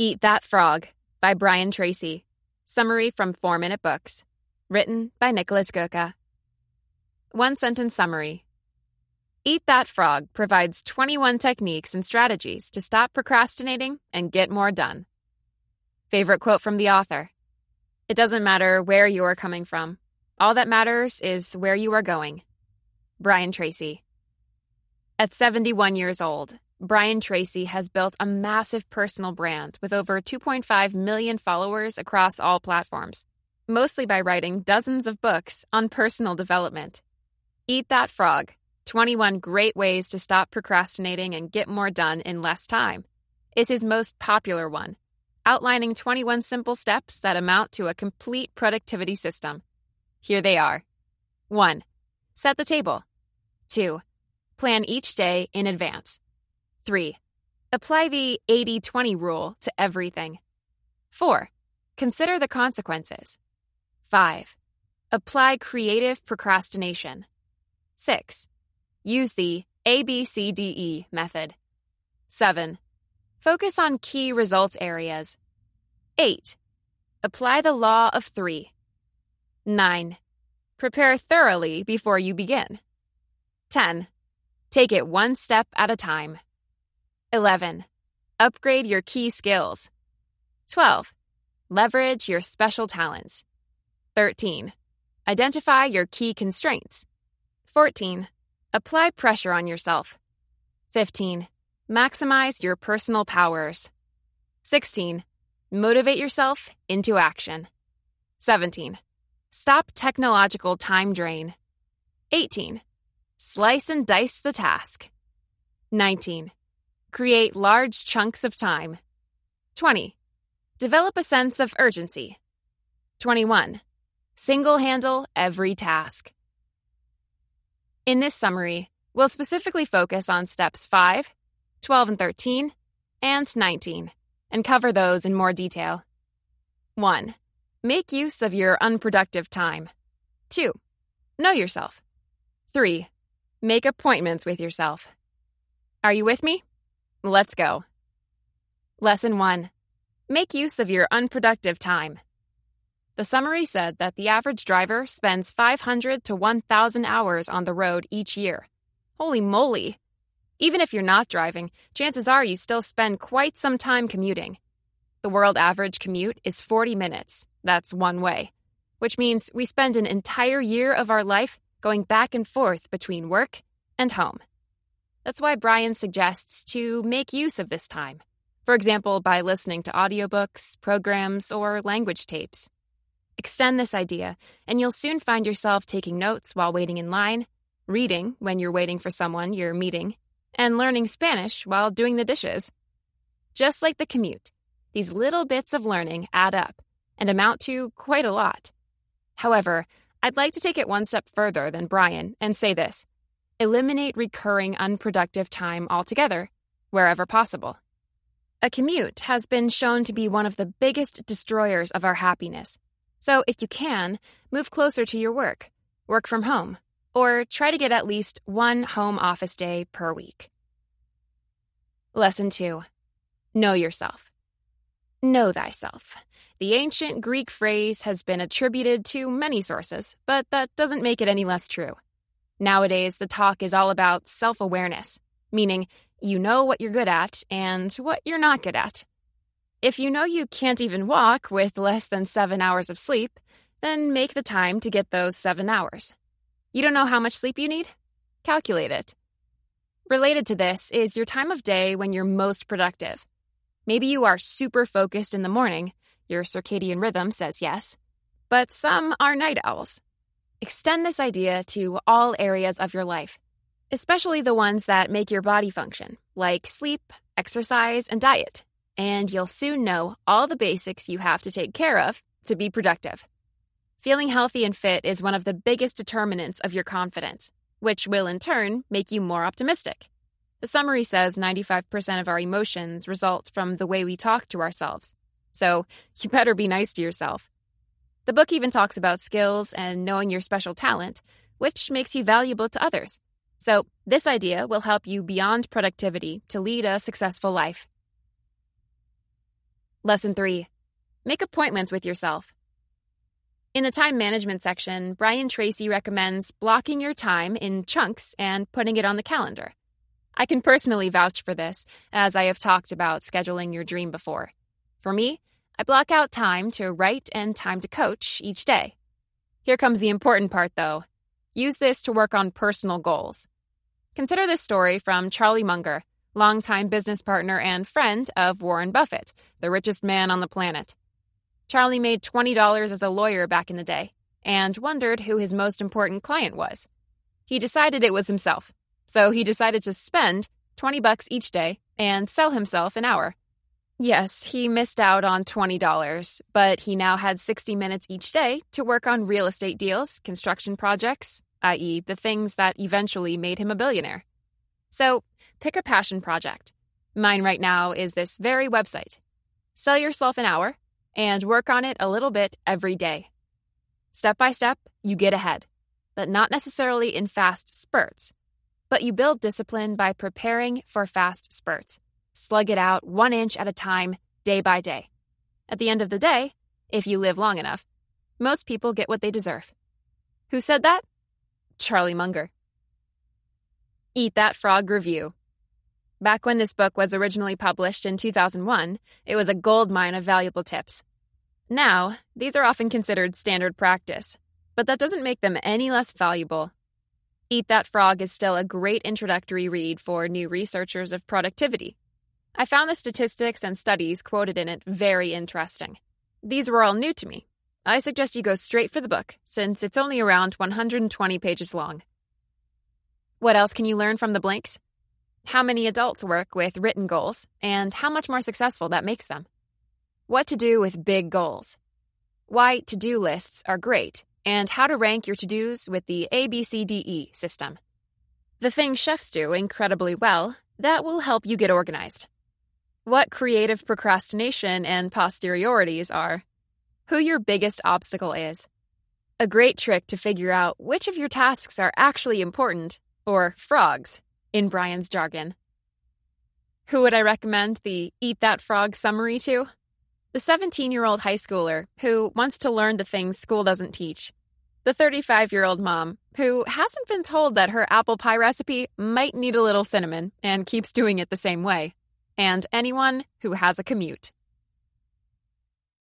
Eat That Frog by Brian Tracy. Summary from 4 Minute Books. Written by Niklas Göke. One sentence summary Eat That Frog provides 21 techniques and strategies to stop procrastinating and get more done. Favorite quote from the author It doesn't matter where you are coming from, all that matters is where you are going. Brian Tracy. At 71 years old, Brian Tracy has built a massive personal brand with over 2.5 million followers across all platforms, mostly by writing dozens of books on personal development. Eat That Frog 21 Great Ways to Stop Procrastinating and Get More Done in Less Time is his most popular one, outlining 21 simple steps that amount to a complete productivity system. Here they are 1. Set the table. 2. Plan each day in advance. 3. Apply the 80 20 rule to everything. 4. Consider the consequences. 5. Apply creative procrastination. 6. Use the ABCDE method. 7. Focus on key results areas. 8. Apply the law of 3. 9. Prepare thoroughly before you begin. 10. Take it one step at a time. 11. Upgrade your key skills. 12. Leverage your special talents. 13. Identify your key constraints. 14. Apply pressure on yourself. 15. Maximize your personal powers. 16. Motivate yourself into action. 17. Stop technological time drain. 18. Slice and dice the task. 19. Create large chunks of time. 20. Develop a sense of urgency. 21. Single handle every task. In this summary, we'll specifically focus on steps 5, 12 and 13, and 19, and cover those in more detail. 1. Make use of your unproductive time. 2. Know yourself. 3. Make appointments with yourself. Are you with me? Let's go. Lesson 1 Make use of your unproductive time. The summary said that the average driver spends 500 to 1,000 hours on the road each year. Holy moly! Even if you're not driving, chances are you still spend quite some time commuting. The world average commute is 40 minutes. That's one way, which means we spend an entire year of our life going back and forth between work and home. That's why Brian suggests to make use of this time, for example, by listening to audiobooks, programs, or language tapes. Extend this idea, and you'll soon find yourself taking notes while waiting in line, reading when you're waiting for someone you're meeting, and learning Spanish while doing the dishes. Just like the commute, these little bits of learning add up and amount to quite a lot. However, I'd like to take it one step further than Brian and say this Eliminate recurring unproductive time altogether, wherever possible. A commute has been shown to be one of the biggest destroyers of our happiness. So, if you can, move closer to your work, work from home, or try to get at least one home office day per week. Lesson 2 Know yourself. Know thyself. The ancient Greek phrase has been attributed to many sources, but that doesn't make it any less true. Nowadays, the talk is all about self awareness, meaning you know what you're good at and what you're not good at. If you know you can't even walk with less than seven hours of sleep, then make the time to get those seven hours. You don't know how much sleep you need? Calculate it. Related to this is your time of day when you're most productive. Maybe you are super focused in the morning, your circadian rhythm says yes, but some are night owls. Extend this idea to all areas of your life, especially the ones that make your body function, like sleep, exercise, and diet, and you'll soon know all the basics you have to take care of to be productive. Feeling healthy and fit is one of the biggest determinants of your confidence, which will in turn make you more optimistic. The summary says 95% of our emotions result from the way we talk to ourselves. So you better be nice to yourself. The book even talks about skills and knowing your special talent, which makes you valuable to others. So, this idea will help you beyond productivity to lead a successful life. Lesson 3 Make appointments with yourself. In the time management section, Brian Tracy recommends blocking your time in chunks and putting it on the calendar. I can personally vouch for this, as I have talked about scheduling your dream before. For me, I block out time to write and time to coach each day. Here comes the important part, though. Use this to work on personal goals. Consider this story from Charlie Munger, longtime business partner and friend of Warren Buffett, the richest man on the planet. Charlie made $20 as a lawyer back in the day and wondered who his most important client was. He decided it was himself, so he decided to spend 20 bucks each day and sell himself an hour. Yes, he missed out on $20, but he now had 60 minutes each day to work on real estate deals, construction projects, i.e., the things that eventually made him a billionaire. So, pick a passion project. Mine right now is this very website. Sell yourself an hour and work on it a little bit every day. Step by step, you get ahead, but not necessarily in fast spurts. But you build discipline by preparing for fast spurts. Slug it out one inch at a time, day by day. At the end of the day, if you live long enough, most people get what they deserve. Who said that? Charlie Munger. Eat That Frog Review. Back when this book was originally published in 2001, it was a goldmine of valuable tips. Now, these are often considered standard practice, but that doesn't make them any less valuable. Eat That Frog is still a great introductory read for new researchers of productivity. I found the statistics and studies quoted in it very interesting. These were all new to me. I suggest you go straight for the book, since it's only around 120 pages long. What else can you learn from the blanks? How many adults work with written goals, and how much more successful that makes them. What to do with big goals. Why to do lists are great, and how to rank your to dos with the ABCDE system. The things chefs do incredibly well that will help you get organized. What creative procrastination and posteriorities are. Who your biggest obstacle is. A great trick to figure out which of your tasks are actually important, or frogs, in Brian's jargon. Who would I recommend the Eat That Frog summary to? The 17 year old high schooler who wants to learn the things school doesn't teach. The 35 year old mom who hasn't been told that her apple pie recipe might need a little cinnamon and keeps doing it the same way. And anyone who has a commute.